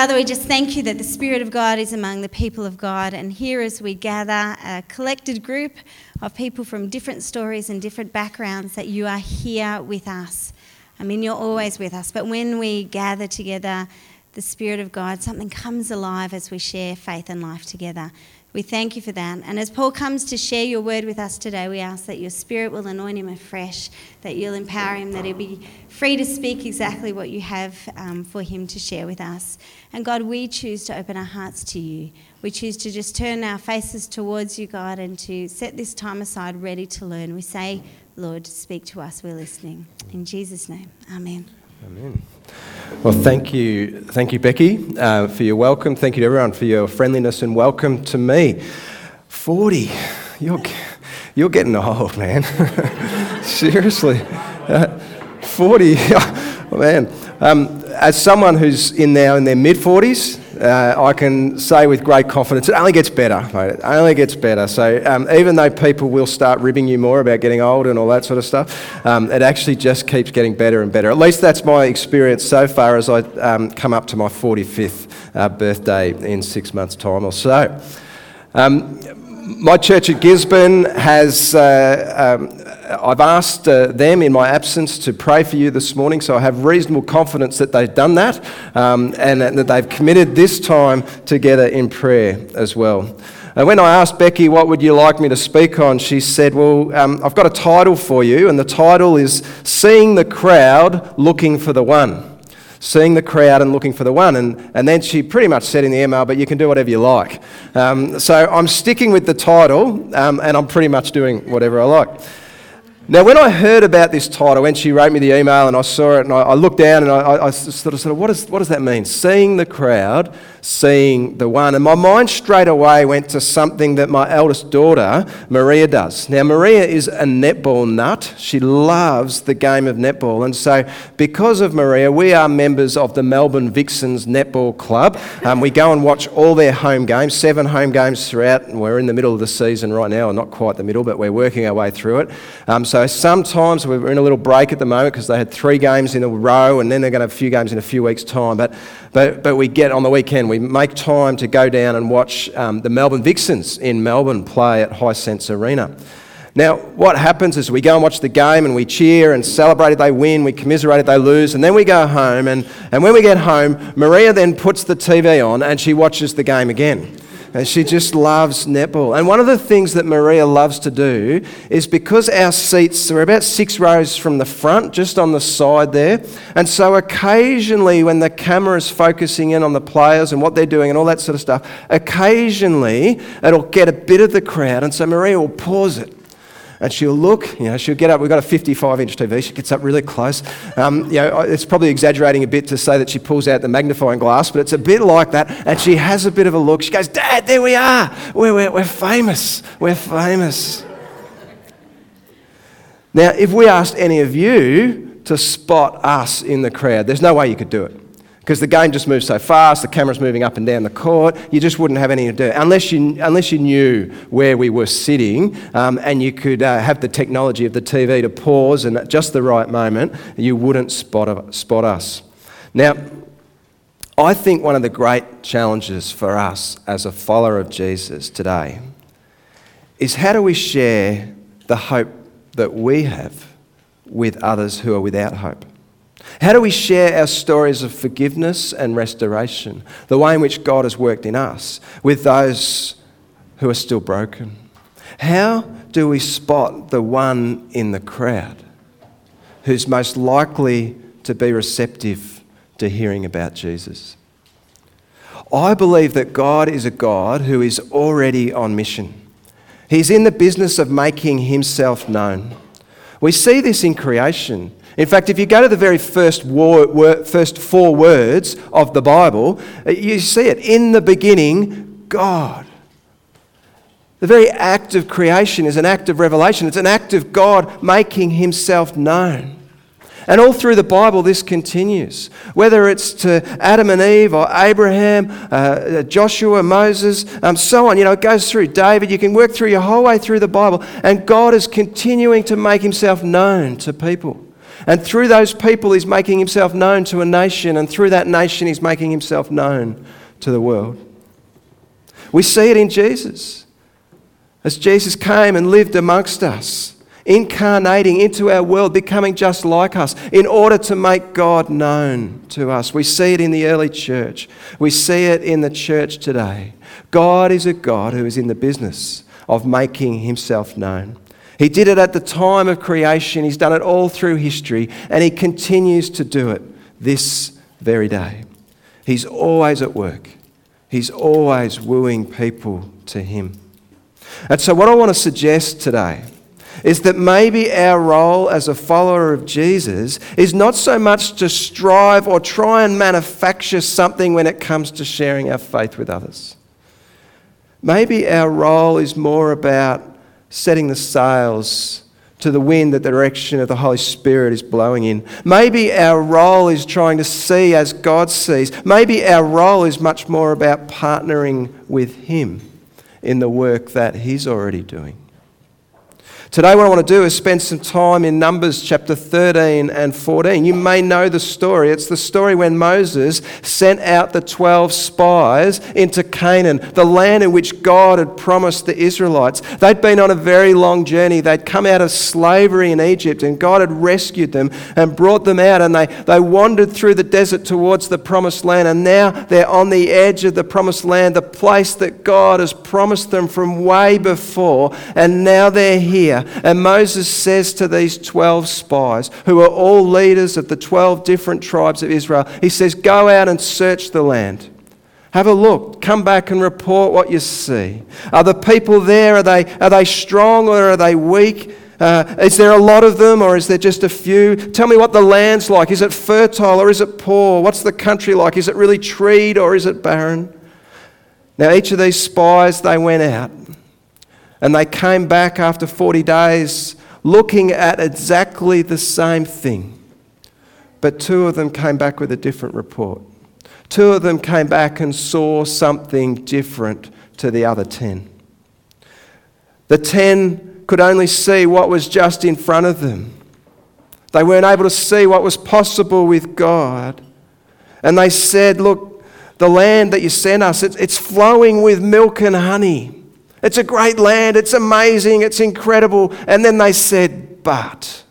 Father, we just thank you that the Spirit of God is among the people of God. And here, as we gather a collected group of people from different stories and different backgrounds, that you are here with us. I mean, you're always with us. But when we gather together, the Spirit of God, something comes alive as we share faith and life together. We thank you for that. And as Paul comes to share your word with us today, we ask that your spirit will anoint him afresh, that you'll empower him, that he'll be free to speak exactly what you have um, for him to share with us. And God, we choose to open our hearts to you. We choose to just turn our faces towards you, God, and to set this time aside ready to learn. We say, Lord, speak to us. We're listening. In Jesus' name, amen. Amen. Well, thank you, thank you, Becky, uh, for your welcome. Thank you to everyone for your friendliness and welcome to me. Forty, you're you're getting old, man. Seriously, uh, oh, man. Um, as someone who's in now in their mid forties, uh, I can say with great confidence, it only gets better, mate. It only gets better. So um, even though people will start ribbing you more about getting old and all that sort of stuff, um, it actually just keeps getting better and better. At least that's my experience so far as I um, come up to my 45th uh, birthday in six months' time or so. Um, my church at Gisborne has, uh, um, I've asked uh, them in my absence to pray for you this morning, so I have reasonable confidence that they've done that um, and that they've committed this time together in prayer as well. And when I asked Becky, what would you like me to speak on, she said, Well, um, I've got a title for you, and the title is Seeing the Crowd Looking for the One seeing the crowd and looking for the one. And, and then she pretty much said in the email, but you can do whatever you like. Um, so I'm sticking with the title um, and I'm pretty much doing whatever I like. Now, when I heard about this title, when she wrote me the email and I saw it, and I, I looked down and I, I sort of said, what, is, what does that mean? Seeing the crowd, seeing the one. And my mind straight away went to something that my eldest daughter, Maria, does. Now, Maria is a netball nut. She loves the game of netball. And so, because of Maria, we are members of the Melbourne Vixens Netball Club. Um, we go and watch all their home games, seven home games throughout. And we're in the middle of the season right now, not quite the middle, but we're working our way through it. Um, so, sometimes we're in a little break at the moment because they had three games in a row and then they're going to have a few games in a few weeks' time. But, but, but we get on the weekend, we make time to go down and watch um, the Melbourne Vixens in Melbourne play at Hisense Arena. Now, what happens is we go and watch the game and we cheer and celebrate if they win, we commiserate if they lose, and then we go home. And, and when we get home, Maria then puts the TV on and she watches the game again. And she just loves netball. And one of the things that Maria loves to do is because our seats are about six rows from the front, just on the side there. And so occasionally, when the camera is focusing in on the players and what they're doing and all that sort of stuff, occasionally it'll get a bit of the crowd. And so Maria will pause it and she'll look, you know, she'll get up. We've got a 55 inch TV. She gets up really close. Um, you know, it's probably exaggerating a bit to say that she pulls out the magnifying glass, but it's a bit like that. And she has a bit of a look. She goes, Dad, there we are. We're, we're, we're famous. We're famous. Now, if we asked any of you to spot us in the crowd, there's no way you could do it because the game just moves so fast, the camera's moving up and down the court, you just wouldn't have anything to do unless you, unless you knew where we were sitting um, and you could uh, have the technology of the TV to pause and at just the right moment, you wouldn't spot, spot us. Now, I think one of the great challenges for us as a follower of Jesus today is how do we share the hope that we have with others who are without hope? How do we share our stories of forgiveness and restoration, the way in which God has worked in us, with those who are still broken? How do we spot the one in the crowd who's most likely to be receptive to hearing about Jesus? I believe that God is a God who is already on mission. He's in the business of making himself known. We see this in creation. In fact, if you go to the very first, war, first four words of the Bible, uh, you see it. In the beginning, God. The very act of creation is an act of revelation, it's an act of God making himself known. And all through the Bible, this continues. Whether it's to Adam and Eve or Abraham, uh, Joshua, Moses, um, so on, you know, it goes through David. You can work through your whole way through the Bible, and God is continuing to make himself known to people. And through those people, he's making himself known to a nation, and through that nation, he's making himself known to the world. We see it in Jesus. As Jesus came and lived amongst us, incarnating into our world, becoming just like us, in order to make God known to us. We see it in the early church, we see it in the church today. God is a God who is in the business of making himself known. He did it at the time of creation, He's done it all through history, and He continues to do it this very day. He's always at work, He's always wooing people to Him. And so, what I want to suggest today is that maybe our role as a follower of Jesus is not so much to strive or try and manufacture something when it comes to sharing our faith with others. Maybe our role is more about setting the sails to the wind that the direction of the Holy Spirit is blowing in. Maybe our role is trying to see as God sees. Maybe our role is much more about partnering with Him in the work that He's already doing. Today, what I want to do is spend some time in Numbers chapter 13 and 14. You may know the story. It's the story when Moses sent out the 12 spies into Canaan, the land in which God had promised the Israelites. They'd been on a very long journey. They'd come out of slavery in Egypt, and God had rescued them and brought them out. And they, they wandered through the desert towards the promised land. And now they're on the edge of the promised land, the place that God has promised them from way before. And now they're here. And Moses says to these 12 spies, who are all leaders of the 12 different tribes of Israel, he says, Go out and search the land. Have a look. Come back and report what you see. Are the people there, are they, are they strong or are they weak? Uh, is there a lot of them or is there just a few? Tell me what the land's like. Is it fertile or is it poor? What's the country like? Is it really treed or is it barren? Now, each of these spies, they went out and they came back after 40 days looking at exactly the same thing. But two of them came back with a different report. Two of them came back and saw something different to the other 10. The 10 could only see what was just in front of them. They weren't able to see what was possible with God. And they said, Look, the land that you sent us, it's flowing with milk and honey. It's a great land, it's amazing, it's incredible. And then they said, But,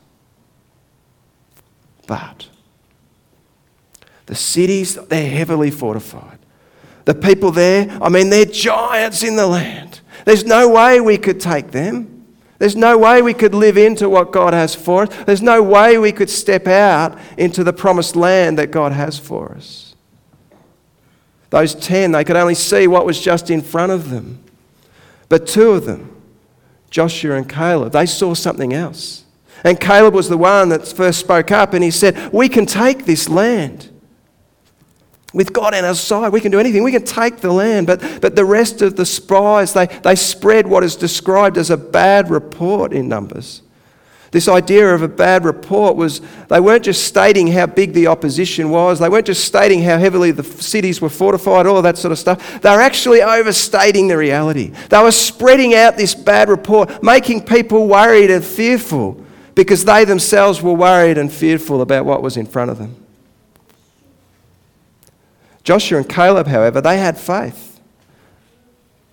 but, the cities, they're heavily fortified. The people there, I mean, they're giants in the land. There's no way we could take them. There's no way we could live into what God has for us. There's no way we could step out into the promised land that God has for us. Those 10, they could only see what was just in front of them. But two of them, Joshua and Caleb, they saw something else. And Caleb was the one that first spoke up and he said, We can take this land. With God on our side, we can do anything. We can take the land. But, but the rest of the spies, they, they spread what is described as a bad report in Numbers. This idea of a bad report was they weren't just stating how big the opposition was, they weren't just stating how heavily the cities were fortified, all that sort of stuff. They were actually overstating the reality. They were spreading out this bad report, making people worried and fearful because they themselves were worried and fearful about what was in front of them. Joshua and Caleb, however, they had faith.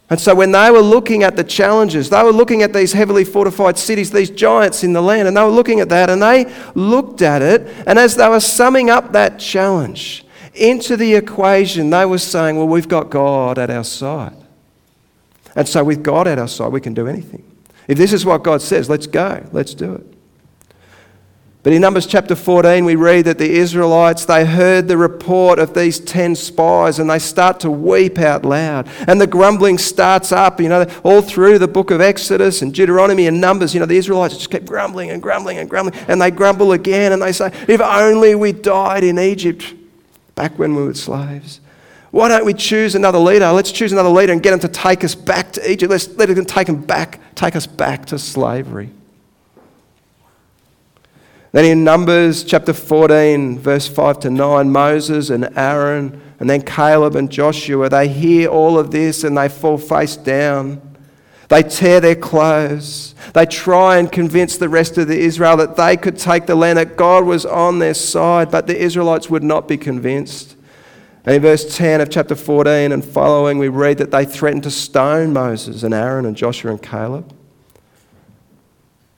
And so when they were looking at the challenges, they were looking at these heavily fortified cities, these giants in the land, and they were looking at that and they looked at it. And as they were summing up that challenge into the equation, they were saying, Well, we've got God at our side. And so with God at our side, we can do anything. If this is what God says, let's go, let's do it. But in Numbers chapter 14, we read that the Israelites, they heard the report of these 10 spies and they start to weep out loud. And the grumbling starts up, you know, all through the book of Exodus and Deuteronomy and Numbers. You know, the Israelites just keep grumbling and grumbling and grumbling. And they grumble again and they say, If only we died in Egypt back when we were slaves. Why don't we choose another leader? Let's choose another leader and get him to take us back to Egypt. Let's let him take him back, take us back to slavery. Then in Numbers chapter 14, verse 5 to 9, Moses and Aaron, and then Caleb and Joshua, they hear all of this and they fall face down. They tear their clothes. They try and convince the rest of the Israel that they could take the land, that God was on their side, but the Israelites would not be convinced. And in verse 10 of chapter 14 and following, we read that they threatened to stone Moses and Aaron and Joshua and Caleb.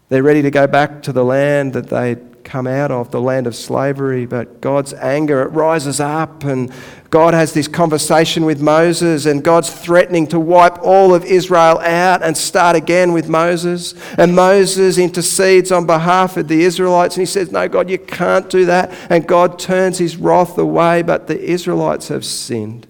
They're ready to go back to the land that they'd come out of, the land of slavery, but God's anger, it rises up, and God has this conversation with Moses, and God's threatening to wipe all of Israel out and start again with Moses. And Moses intercedes on behalf of the Israelites, and he says, No, God, you can't do that. And God turns his wrath away, but the Israelites have sinned.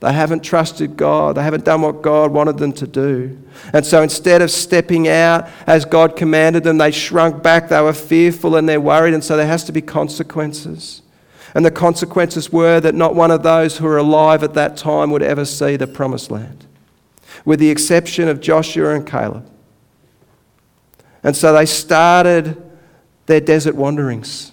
They haven't trusted God. They haven't done what God wanted them to do. And so instead of stepping out as God commanded them, they shrunk back. They were fearful and they're worried. And so there has to be consequences. And the consequences were that not one of those who were alive at that time would ever see the promised land, with the exception of Joshua and Caleb. And so they started their desert wanderings.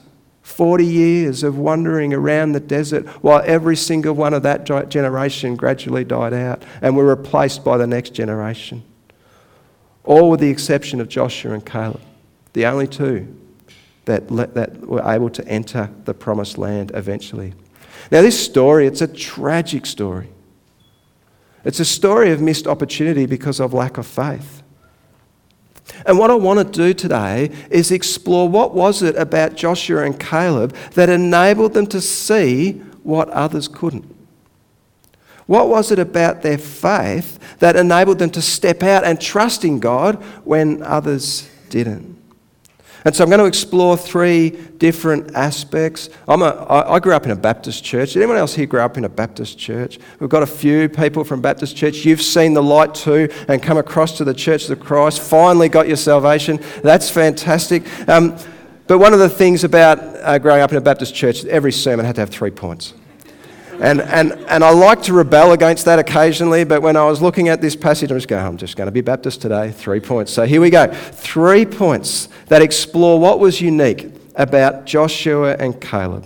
40 years of wandering around the desert while every single one of that generation gradually died out and were replaced by the next generation. All with the exception of Joshua and Caleb, the only two that, that were able to enter the promised land eventually. Now, this story, it's a tragic story. It's a story of missed opportunity because of lack of faith. And what I want to do today is explore what was it about Joshua and Caleb that enabled them to see what others couldn't. What was it about their faith that enabled them to step out and trust in God when others didn't? And so I'm going to explore three different aspects. I'm a, I grew up in a Baptist church. Did anyone else here grow up in a Baptist church? We've got a few people from Baptist church. You've seen the light too and come across to the Church of Christ, finally got your salvation. That's fantastic. Um, but one of the things about uh, growing up in a Baptist church, every sermon had to have three points. And, and, and I like to rebel against that occasionally, but when I was looking at this passage, I was going, I'm just going to be Baptist today. Three points. So here we go. Three points that explore what was unique about Joshua and Caleb.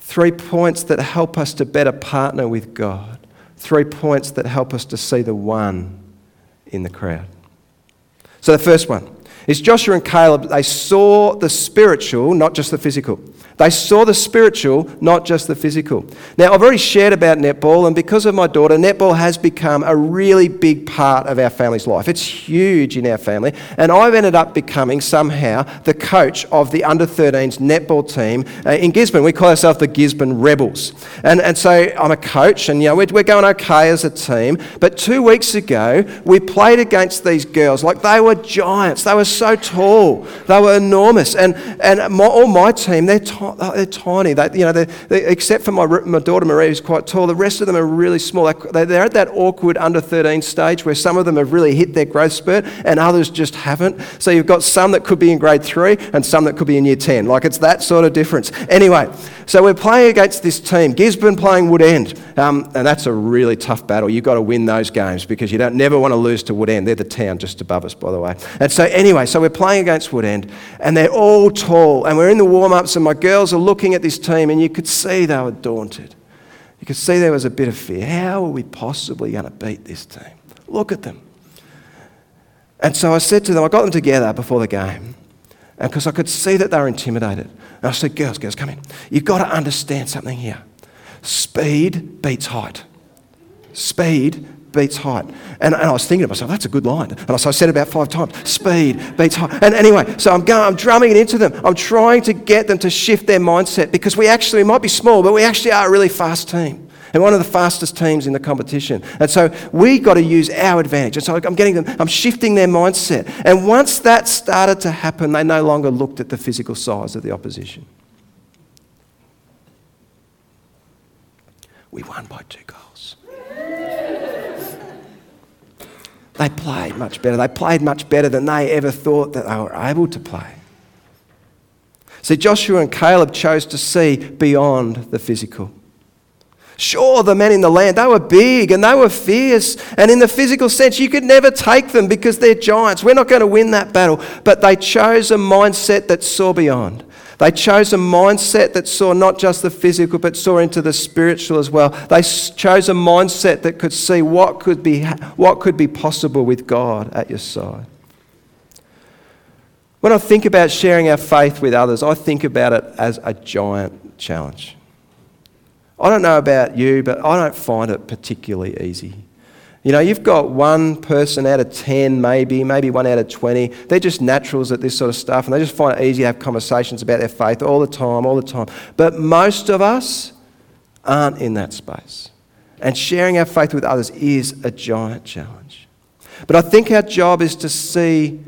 Three points that help us to better partner with God. Three points that help us to see the one in the crowd. So the first one is Joshua and Caleb, they saw the spiritual, not just the physical. They saw the spiritual, not just the physical. Now, I've already shared about netball, and because of my daughter, netball has become a really big part of our family's life. It's huge in our family, and I've ended up becoming somehow the coach of the under 13s netball team uh, in Gisborne. We call ourselves the Gisborne Rebels. And, and so I'm a coach, and you know, we're, we're going okay as a team. But two weeks ago, we played against these girls like they were giants. They were so tall, they were enormous. And, and my, all my team, they're tiny they're tiny. They, you know, they're, they're, except for my, my daughter Marie, who's quite tall, the rest of them are really small. They're at that awkward under 13 stage where some of them have really hit their growth spurt and others just haven't. So you've got some that could be in grade three and some that could be in year 10. Like it's that sort of difference. Anyway, so we're playing against this team. Gisborne playing Woodend. Um, and that's a really tough battle. You've got to win those games because you don't never want to lose to Woodend. They're the town just above us, by the way. And so, anyway, so we're playing against Woodend and they're all tall. And we're in the warm ups and my girls girls are looking at this team, and you could see they were daunted. You could see there was a bit of fear. How are we possibly going to beat this team? Look at them. And so I said to them, I got them together before the game, because I could see that they were intimidated. And I said, Girls, girls, come in. You've got to understand something here. Speed beats height. Speed beats height. And, and I was thinking to myself, that's a good line. And so I said about five times speed beats height. And anyway, so I'm going, I'm drumming it into them. I'm trying to get them to shift their mindset because we actually, might be small, but we actually are a really fast team. And one of the fastest teams in the competition. And so we got to use our advantage. And so I'm getting them, I'm shifting their mindset. And once that started to happen, they no longer looked at the physical size of the opposition. We won by two goals. They played much better. They played much better than they ever thought that they were able to play. See, Joshua and Caleb chose to see beyond the physical. Sure, the men in the land, they were big and they were fierce. And in the physical sense, you could never take them because they're giants. We're not going to win that battle. But they chose a mindset that saw beyond. They chose a mindset that saw not just the physical, but saw into the spiritual as well. They chose a mindset that could see what could be, what could be possible with God at your side. When I think about sharing our faith with others, I think about it as a giant challenge. I don't know about you, but I don't find it particularly easy. You know, you've got one person out of 10, maybe, maybe one out of 20. They're just naturals at this sort of stuff, and they just find it easy to have conversations about their faith all the time, all the time. But most of us aren't in that space. And sharing our faith with others is a giant challenge. But I think our job is to see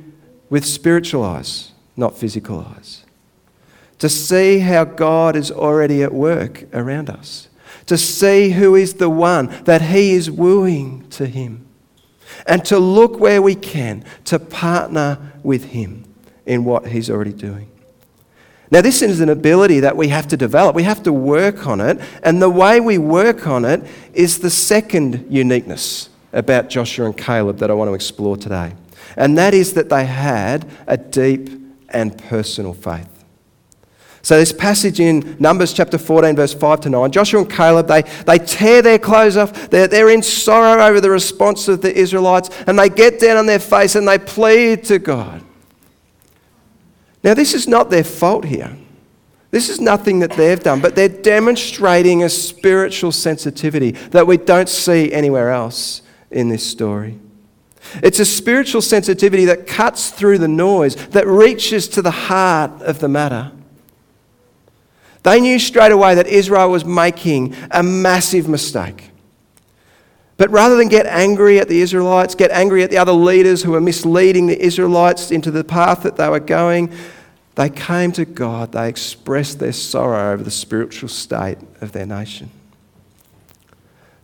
with spiritual eyes, not physical eyes. To see how God is already at work around us to see who is the one that He is wooing to Him, and to look where we can to partner with Him in what He's already doing. Now, this is an ability that we have to develop. We have to work on it. And the way we work on it is the second uniqueness about Joshua and Caleb that I want to explore today. And that is that they had a deep and personal faith. So, this passage in Numbers chapter 14, verse 5 to 9, Joshua and Caleb, they, they tear their clothes off. They're, they're in sorrow over the response of the Israelites, and they get down on their face and they plead to God. Now, this is not their fault here. This is nothing that they've done, but they're demonstrating a spiritual sensitivity that we don't see anywhere else in this story. It's a spiritual sensitivity that cuts through the noise, that reaches to the heart of the matter. They knew straight away that Israel was making a massive mistake. But rather than get angry at the Israelites, get angry at the other leaders who were misleading the Israelites into the path that they were going, they came to God. They expressed their sorrow over the spiritual state of their nation.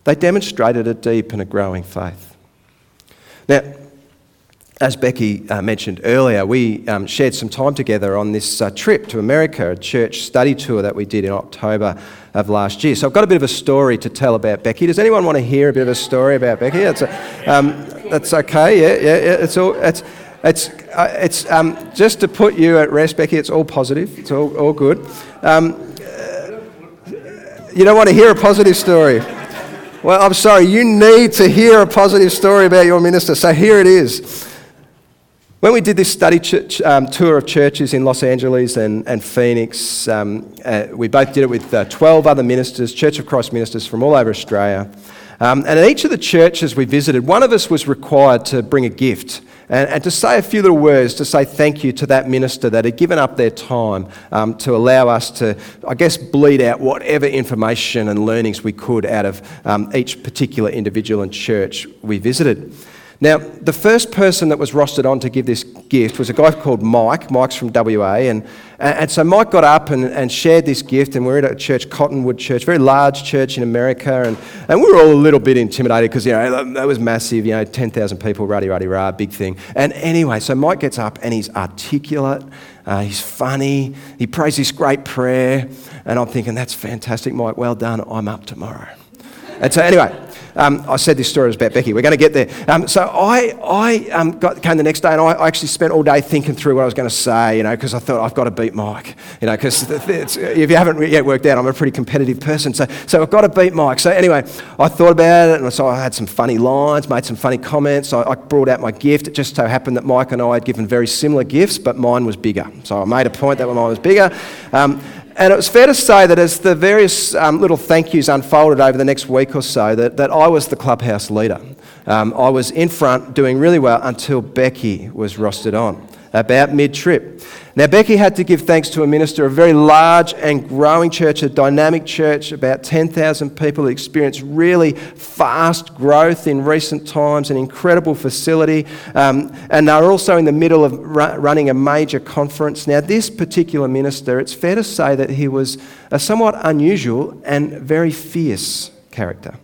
They demonstrated a deep and a growing faith. Now, as Becky uh, mentioned earlier, we um, shared some time together on this uh, trip to America, a church study tour that we did in October of last year. So I've got a bit of a story to tell about Becky. Does anyone want to hear a bit of a story about Becky? That's, a, um, that's okay. Yeah, yeah, yeah. It's all. It's, it's, uh, it's um, just to put you at rest, Becky. It's all positive. It's all, all good. Um, you don't want to hear a positive story. Well, I'm sorry. You need to hear a positive story about your minister. So here it is. When we did this study um, tour of churches in Los Angeles and, and Phoenix, um, uh, we both did it with uh, 12 other ministers, Church of Christ ministers from all over Australia. Um, and at each of the churches we visited, one of us was required to bring a gift and, and, to say a few little words to say thank you to that minister that had given up their time um, to allow us to, I guess, bleed out whatever information and learnings we could out of um, each particular individual and church we visited. Now, the first person that was rostered on to give this gift was a guy called Mike. Mike's from WA. And, and so Mike got up and, and shared this gift, and we are at a church, Cottonwood Church, very large church in America. And, and we were all a little bit intimidated because, you know, that was massive, you know, 10,000 people, ruddy, ruddy, rah, big thing. And anyway, so Mike gets up and he's articulate, uh, he's funny, he prays this great prayer. And I'm thinking, that's fantastic, Mike, well done, I'm up tomorrow. And so, anyway, um, I said this story was about Becky. We're going to get there. Um, so I, I um, got, came the next day and I, I, actually spent all day thinking through what I was going to say, you know, because I thought I've got to beat Mike, you know, because if you haven't yet worked out, I'm a pretty competitive person. So, so I've got to beat Mike. So anyway, I thought about it and so I had some funny lines, made some funny comments. I, I brought out my gift. It just so happened that Mike and I had given very similar gifts, but mine was bigger. So I made a point that mine was bigger. Um, and it was fair to say that as the various um, little thank yous unfolded over the next week or so, that, that I was the clubhouse leader. Um, I was in front doing really well until Becky was rostered on about mid trip. Now, Becky had to give thanks to a minister, a very large and growing church, a dynamic church, about 10,000 people experienced really fast growth in recent times, an incredible facility. Um, and they're also in the middle of ru- running a major conference. Now, this particular minister, it's fair to say that he was a somewhat unusual and very fierce character.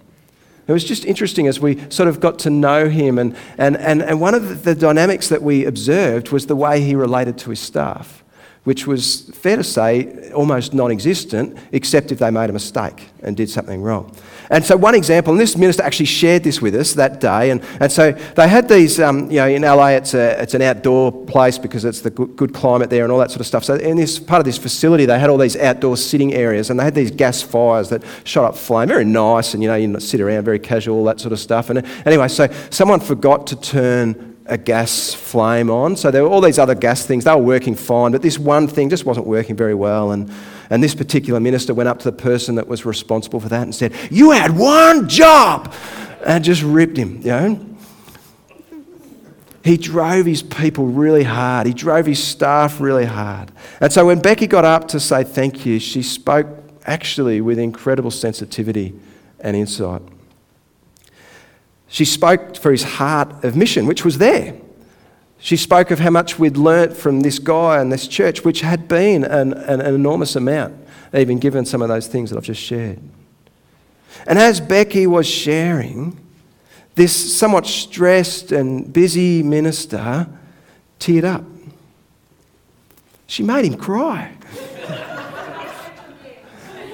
It was just interesting as we sort of got to know him. And, and, and, and one of the dynamics that we observed was the way he related to his staff. which was fair to say almost non existent, except if they made a mistake and did something wrong. And so, one example, and this minister actually shared this with us that day. And, and so, they had these, um, you know, in LA, it's, a, it's an outdoor place because it's the good, climate there and all that sort of stuff. So, in this part of this facility, they had all these outdoor sitting areas and they had these gas fires that shot up flame. Very nice, and you know, you sit around, very casual, all that sort of stuff. And anyway, so someone forgot to turn a gas flame on. So there were all these other gas things, they were working fine, but this one thing just wasn't working very well. And, and this particular minister went up to the person that was responsible for that and said, You had one job! And just ripped him, you know. He drove his people really hard. He drove his staff really hard. And so when Becky got up to say thank you, she spoke actually with incredible sensitivity and insight. She spoke for his heart of mission, which was there. She spoke of how much we'd learnt from this guy and this church, which had been an, an, an enormous amount, even given some of those things that I've just shared. And as Becky was sharing, this somewhat stressed and busy minister teared up. She made him cry.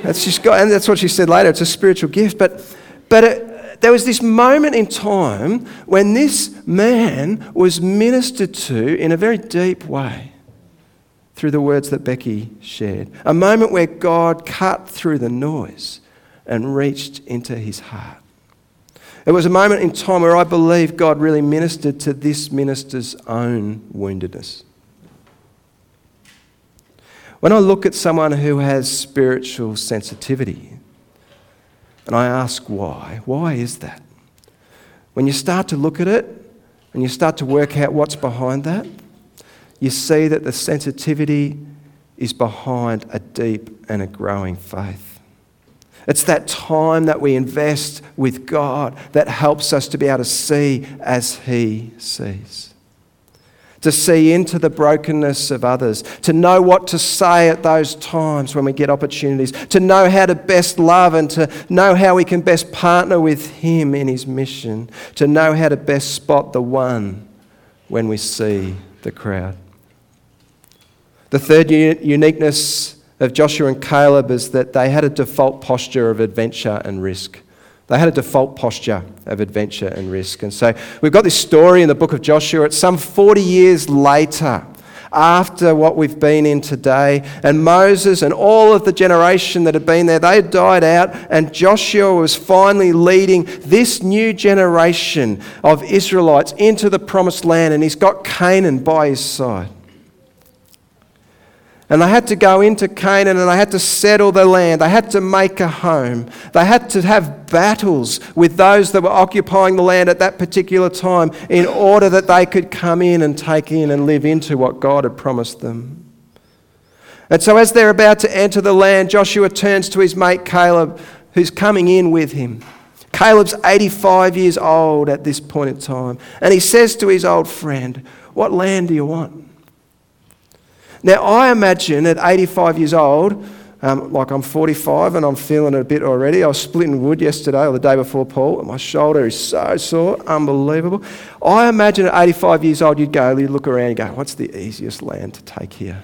that's just got, and that's what she said later. It's a spiritual gift, but but it, there was this moment in time when this man was ministered to in a very deep way through the words that Becky shared. A moment where God cut through the noise and reached into his heart. It was a moment in time where I believe God really ministered to this minister's own woundedness. When I look at someone who has spiritual sensitivity, and I ask why. Why is that? When you start to look at it and you start to work out what's behind that, you see that the sensitivity is behind a deep and a growing faith. It's that time that we invest with God that helps us to be able to see as He sees to see into the brokenness of others, to know what to say at those times when we get opportunities, to know how to best love and to know how we can best partner with Him in His mission, to know how to best spot the one when we see the crowd. The third uniqueness of Joshua and Caleb is that they had a default posture of adventure and risk. They had a default posture of adventure and risk. And so we've got this story in the book of Joshua. It's some 40 years later, after what we've been in today. And Moses and all of the generation that had been there, they had died out. And Joshua was finally leading this new generation of Israelites into the promised land. And he's got Canaan by his side. And they had to go into Canaan and they had to settle the land. They had to make a home. They had to have battles with those that were occupying the land at that particular time in order that they could come in and take in and live into what God had promised them. And so, as they're about to enter the land, Joshua turns to his mate Caleb, who's coming in with him. Caleb's 85 years old at this point in time. And he says to his old friend, What land do you want? Now, I imagine at 85 years old, um, like I'm 45 and I'm feeling it a bit already. I was splitting wood yesterday or the day before Paul, and my shoulder is so sore, unbelievable. I imagine at 85 years old, you'd go, you'd look around and go, what's the easiest land to take here?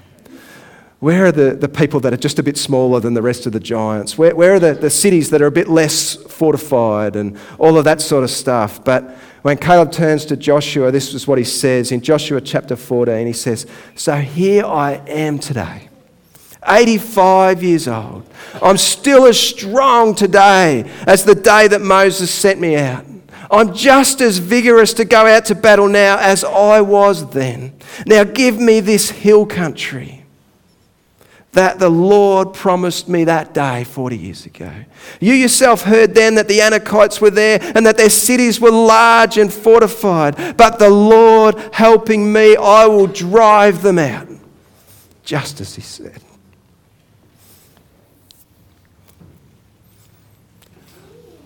Where are the, the people that are just a bit smaller than the rest of the giants? Where, where are the, the cities that are a bit less fortified and all of that sort of stuff? But when Caleb turns to Joshua, this is what he says in Joshua chapter 14. He says, So here I am today, 85 years old. I'm still as strong today as the day that Moses sent me out. I'm just as vigorous to go out to battle now as I was then. Now give me this hill country that the Lord promised me that day 40 years ago. You yourself heard then that the Anakites were there and that their cities were large and fortified. But the Lord helping me, I will drive them out. Just as He said.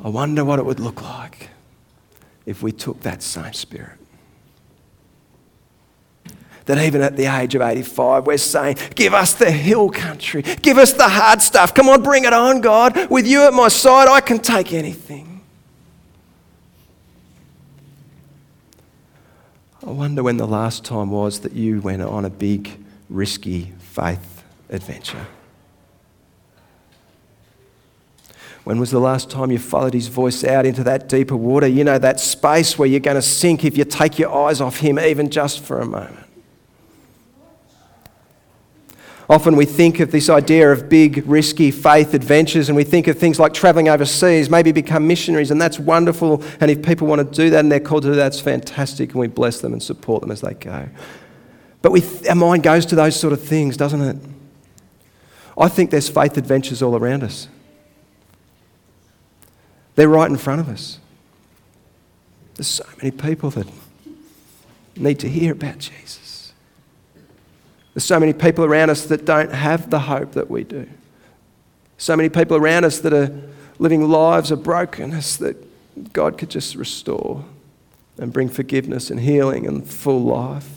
I wonder what it would look like if we took that same spirit that even at the age of 85, we're saying, Give us the hill country. Give us the hard stuff. Come on, bring it on, God. With you at my side, I can take anything. I wonder when the last time was that you went on a big, risky faith adventure. When was the last time you followed his voice out into that deeper water? You know, that space where you're going to sink if you take your eyes off him, even just for a moment. Often we think of this idea of big, risky faith adventures, and we think of things like traveling overseas, maybe become missionaries, and that's wonderful. And if people want to do that and they're called to do that, it's fantastic, and we bless them and support them as they go. But we, our mind goes to those sort of things, doesn't it? I think there's faith adventures all around us. They're right in front of us. There's so many people that need to hear about Jesus. There's so many people around us that don't have the hope that we do. So many people around us that are living lives of brokenness that God could just restore and bring forgiveness and healing and full life.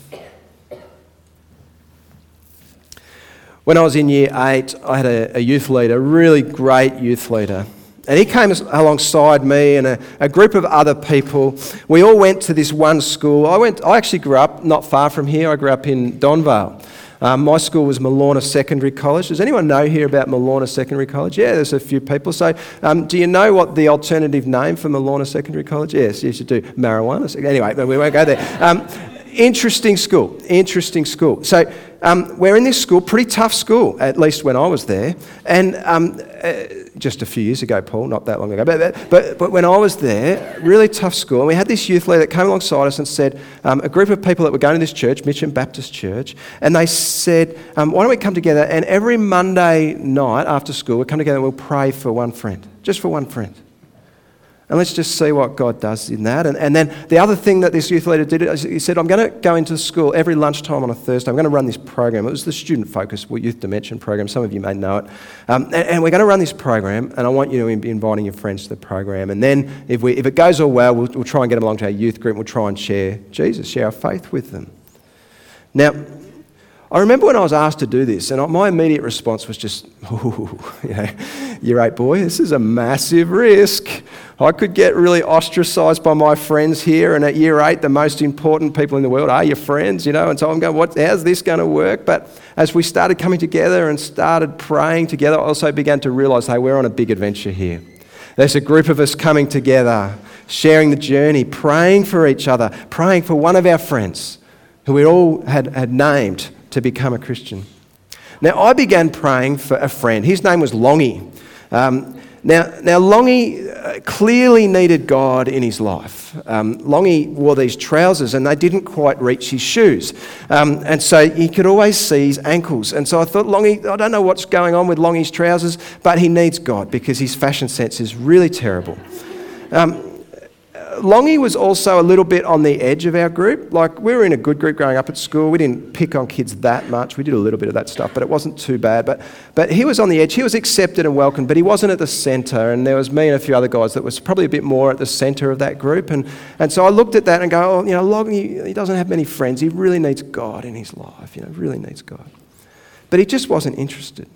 When I was in year eight, I had a, a youth leader, a really great youth leader. And he came alongside me and a, a, group of other people. We all went to this one school. I, went, I actually grew up not far from here. I grew up in Donvale. Um, my school was Mullauna Secondary College. Does anyone know here about Mullauna Secondary College? Yeah, there's a few people. So, um, do you know what the alternative name for Mullauna Secondary College? Yes, yes, you should do. Marijuana. Anyway, we won't go there. Interesting school. Interesting school. So, um, we're in this school, pretty tough school, at least when I was there. And um, uh, just a few years ago, Paul, not that long ago, but, but, but when I was there, really tough school. And we had this youth leader that came alongside us and said, um, a group of people that were going to this church, Mitcham Baptist Church, and they said, um, why don't we come together and every Monday night after school, we'll come together and we'll pray for one friend, just for one friend. And let's just see what God does in that. And, and then the other thing that this youth leader did, is he said, I'm going to go into school every lunchtime on a Thursday. I'm going to run this program. It was the student focused youth dimension program. Some of you may know it. Um, and, and, we're going to run this program, and I want you to be inviting your friends to the program. And then if, we, if it goes all well, we'll, we'll try and get them along to our youth group. We'll try and share Jesus, share our faith with them. Now, I remember when I was asked to do this, and my immediate response was just, ooh, you know, year eight boy, this is a massive risk. I could get really ostracized by my friends here, and at year eight, the most important people in the world are your friends, you know, and so I'm going, what, how's this going to work? But as we started coming together and started praying together, I also began to realize, hey, we're on a big adventure here. There's a group of us coming together, sharing the journey, praying for each other, praying for one of our friends who we all had, had named to become a Christian. Now, I began praying for a friend. His name was Longy. Um, now, now, Longy uh, clearly needed God in his life. Um, Longy wore these trousers and they didn't quite reach his shoes. Um, and so he could always see his ankles. And so I thought, Longy, I don't know what's going on with Longy's trousers, but he needs God because his fashion sense is really terrible. Um, Longy was also a little bit on the edge of our group. Like, we were in a good group growing up at school. We didn't pick on kids that much. We did a little bit of that stuff, but it wasn't too bad. But, but he was on the edge. He was accepted and welcomed, but he wasn't at the centre. And there was me and a few other guys that was probably a bit more at the centre of that group. And, and so I looked at that and go, oh, you know, Longy, he doesn't have many friends. He really needs God in his life, you know, really needs God. But he just wasn't interested.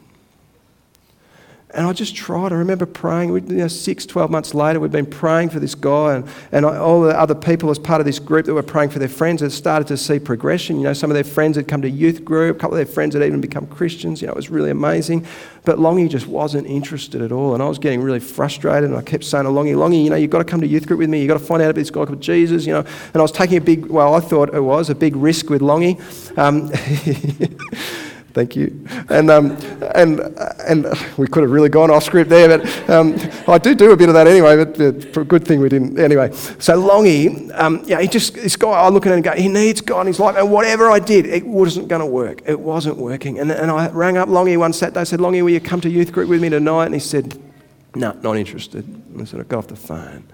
And I just tried. I remember praying. We, you know, six, 12 months later, we'd been praying for this guy, and, and all the other people as part of this group that were praying for their friends had started to see progression. You know, some of their friends had come to youth group, a couple of their friends had even become Christians. You know, it was really amazing. But Longy just wasn't interested at all, and I was getting really frustrated. And I kept saying to Longy, Longy, you know, you've got to come to youth group with me. You've got to find out about this guy called Jesus. You know, and I was taking a big, well, I thought it was a big risk with Longy. Um, Thank you. And, um, and, and we could have really gone off script there, but um, I do do a bit of that anyway, but good thing we didn't. Anyway, so Longy, um, yeah, he just, this guy, I look at him and go, he needs God in his life. And whatever I did, it wasn't going to work. It wasn't working. And, and I rang up Longy one Saturday, I said, Longy, will you come to youth group with me tonight? And he said, no, not interested. And I said, I got off the phone.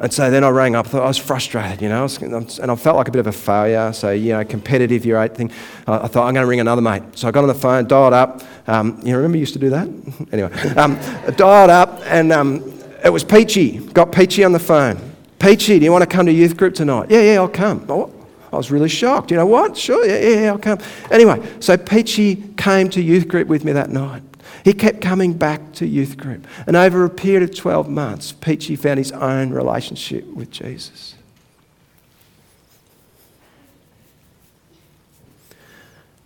And so then I rang up. I thought I was frustrated, you know, and I felt like a bit of a failure. So you know, competitive year eight thing. I thought I'm going to ring another mate. So I got on the phone, dialed up. Um, you remember you used to do that? anyway, um, dialed up, and um, it was Peachy. Got Peachy on the phone. Peachy, do you want to come to youth group tonight? Yeah, yeah, I'll come. Oh, I was really shocked. You know what? Sure, yeah, yeah, I'll come. Anyway, so Peachy came to youth group with me that night. He kept coming back to youth group. And over a period of 12 months, Peachy found his own relationship with Jesus.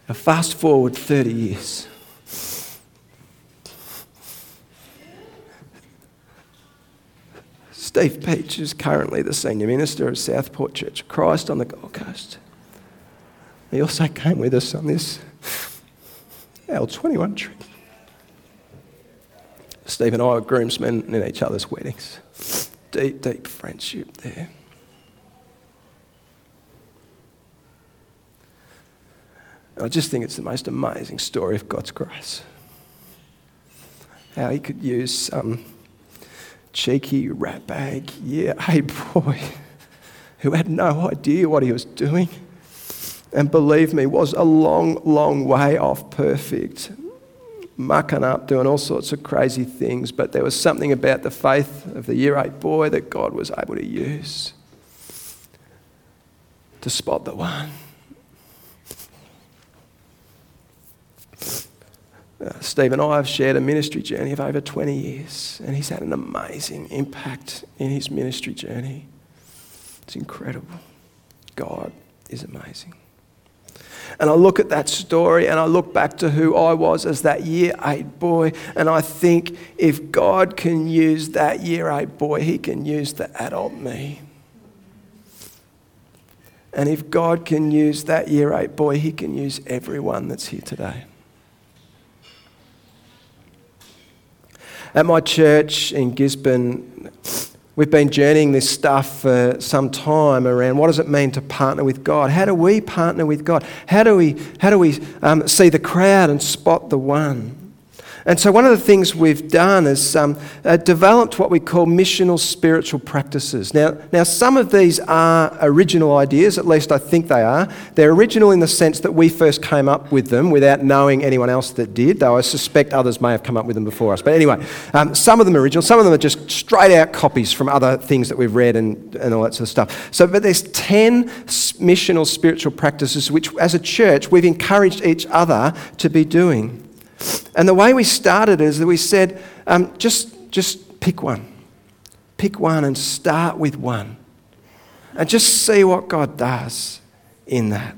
Now, fast forward 30 years. Steve Peach is currently the senior minister of Southport Church of Christ on the Gold Coast. He also came with us on this L21 trip. Steve and I were groomsmen in each other's weddings. Deep, deep friendship there. I just think it's the most amazing story of God's grace. How He could use some cheeky ratbag, yeah, hey boy, who had no idea what he was doing. And believe me, was a long, long way off perfect, mucking up, doing all sorts of crazy things. But there was something about the faith of the year eight boy that God was able to use to spot the one. Uh, Steve and I have shared a ministry journey of over 20 years, and he's had an amazing impact in his ministry journey. It's incredible. God is amazing. And I look at that story and I look back to who I was as that year eight boy, and I think if God can use that year eight boy, he can use the adult me. And if God can use that year eight boy, he can use everyone that's here today. At my church in Gisborne, we've been journeying this stuff for some time around what does it mean to partner with God? How do we partner with God? How do we, how do we um, see the crowd and spot the one? And so, one of the things we've done is um, uh, developed what we call missional spiritual practices. Now, now, some of these are original ideas, at least I think they are. They're original in the sense that we first came up with them without knowing anyone else that did, though I suspect others may have come up with them before us. But anyway, um, some of them are original, some of them are just straight out copies from other things that we've read and, and all that sort of stuff. So, but there's 10 missional spiritual practices which, as a church, we've encouraged each other to be doing. And the way we started is that we said, um, just, just pick one. Pick one and start with one. And just see what God does in that.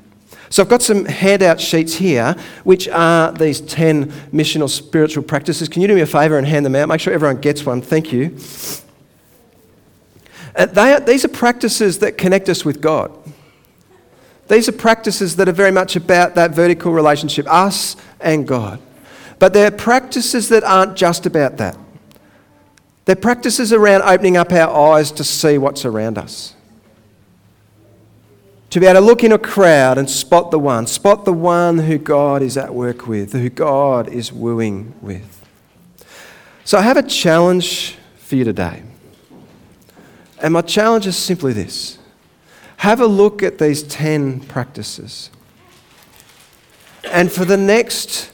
So I've got some handout sheets here, which are these 10 missional spiritual practices. Can you do me a favour and hand them out? Make sure everyone gets one. Thank you. Uh, are, these are practices that connect us with God. These are practices that are very much about that vertical relationship, us and God. But they're practices that aren't just about that. They're practices around opening up our eyes to see what's around us. To be able to look in a crowd and spot the one, spot the one who God is at work with, who God is wooing with. So I have a challenge for you today. And my challenge is simply this have a look at these 10 practices. And for the next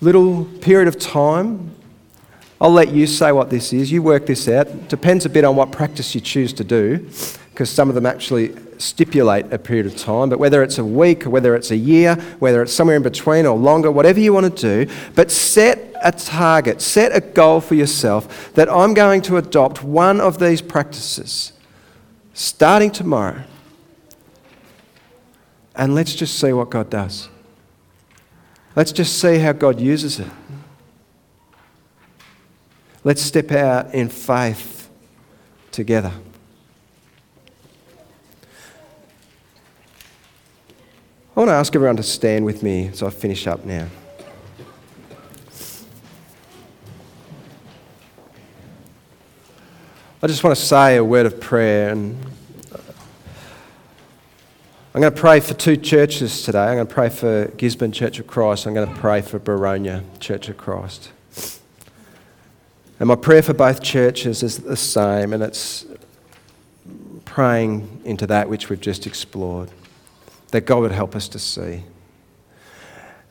little period of time. I'll let you say what this is. You work this out. Depends a bit on what practice you choose to do, because some of them actually stipulate a period of time. But whether it's a week, or whether it's a year, whether it's somewhere in between or longer, whatever you want to do, but set a target, set a goal for yourself that I'm going to adopt one of these practices starting tomorrow. And let's just see what God does. Let's just see how God uses it. Let's step out in faith together. I want to ask everyone to stand with me as I finish up now. I just want to say a word of prayer and I'm going to pray for two churches today. I'm going to pray for Gisborne Church of Christ. I'm going to pray for Boronia Church of Christ. And my prayer for both churches is the same, and it's praying into that which we've just explored, that God would help us to see.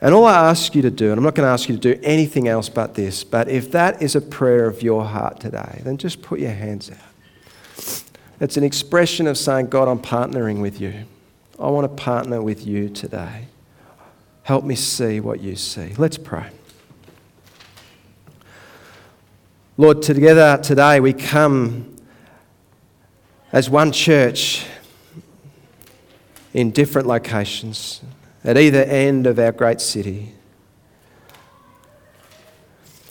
And all I ask you to do, and I'm not going to ask you to do anything else but this, but if that is a prayer of your heart today, then just put your hands out. It's an expression of saying, God, I'm partnering with you. I want to partner with you today. Help me see what you see. Let's pray. Lord, together today we come as one church in different locations, at either end of our great city.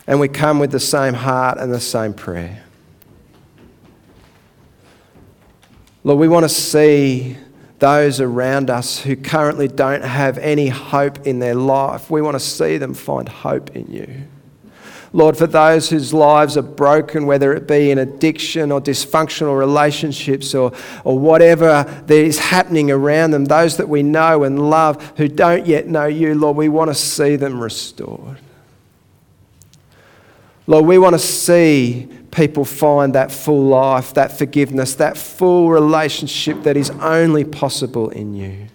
And we come with the same heart and the same prayer. Lord, we want to see those around us who currently don't have any hope in their life. We want to see them find hope in you. Lord, for those whose lives are broken, whether it be in addiction or dysfunctional relationships or, or whatever that is happening around them, those that we know and love who don't yet know you, Lord, we want to see them restored. Lord, we want to see people find that full life, that forgiveness, that full relationship that is only possible in you.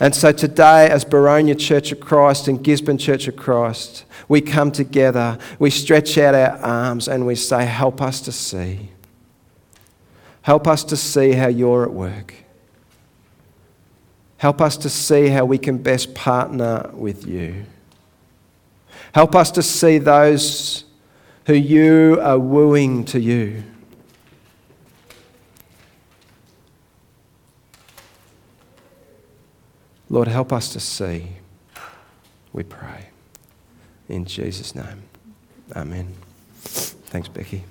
And so today, as Boronia Church of Christ and Gisborne Church of Christ, we come together, we stretch out our arms, and we say, Help us to see. Help us to see how you're at work. Help us to see how we can best partner with you. Help us to see those who you are wooing to you. Lord, help us to see, we pray. In Jesus' name, amen. Thanks, Becky.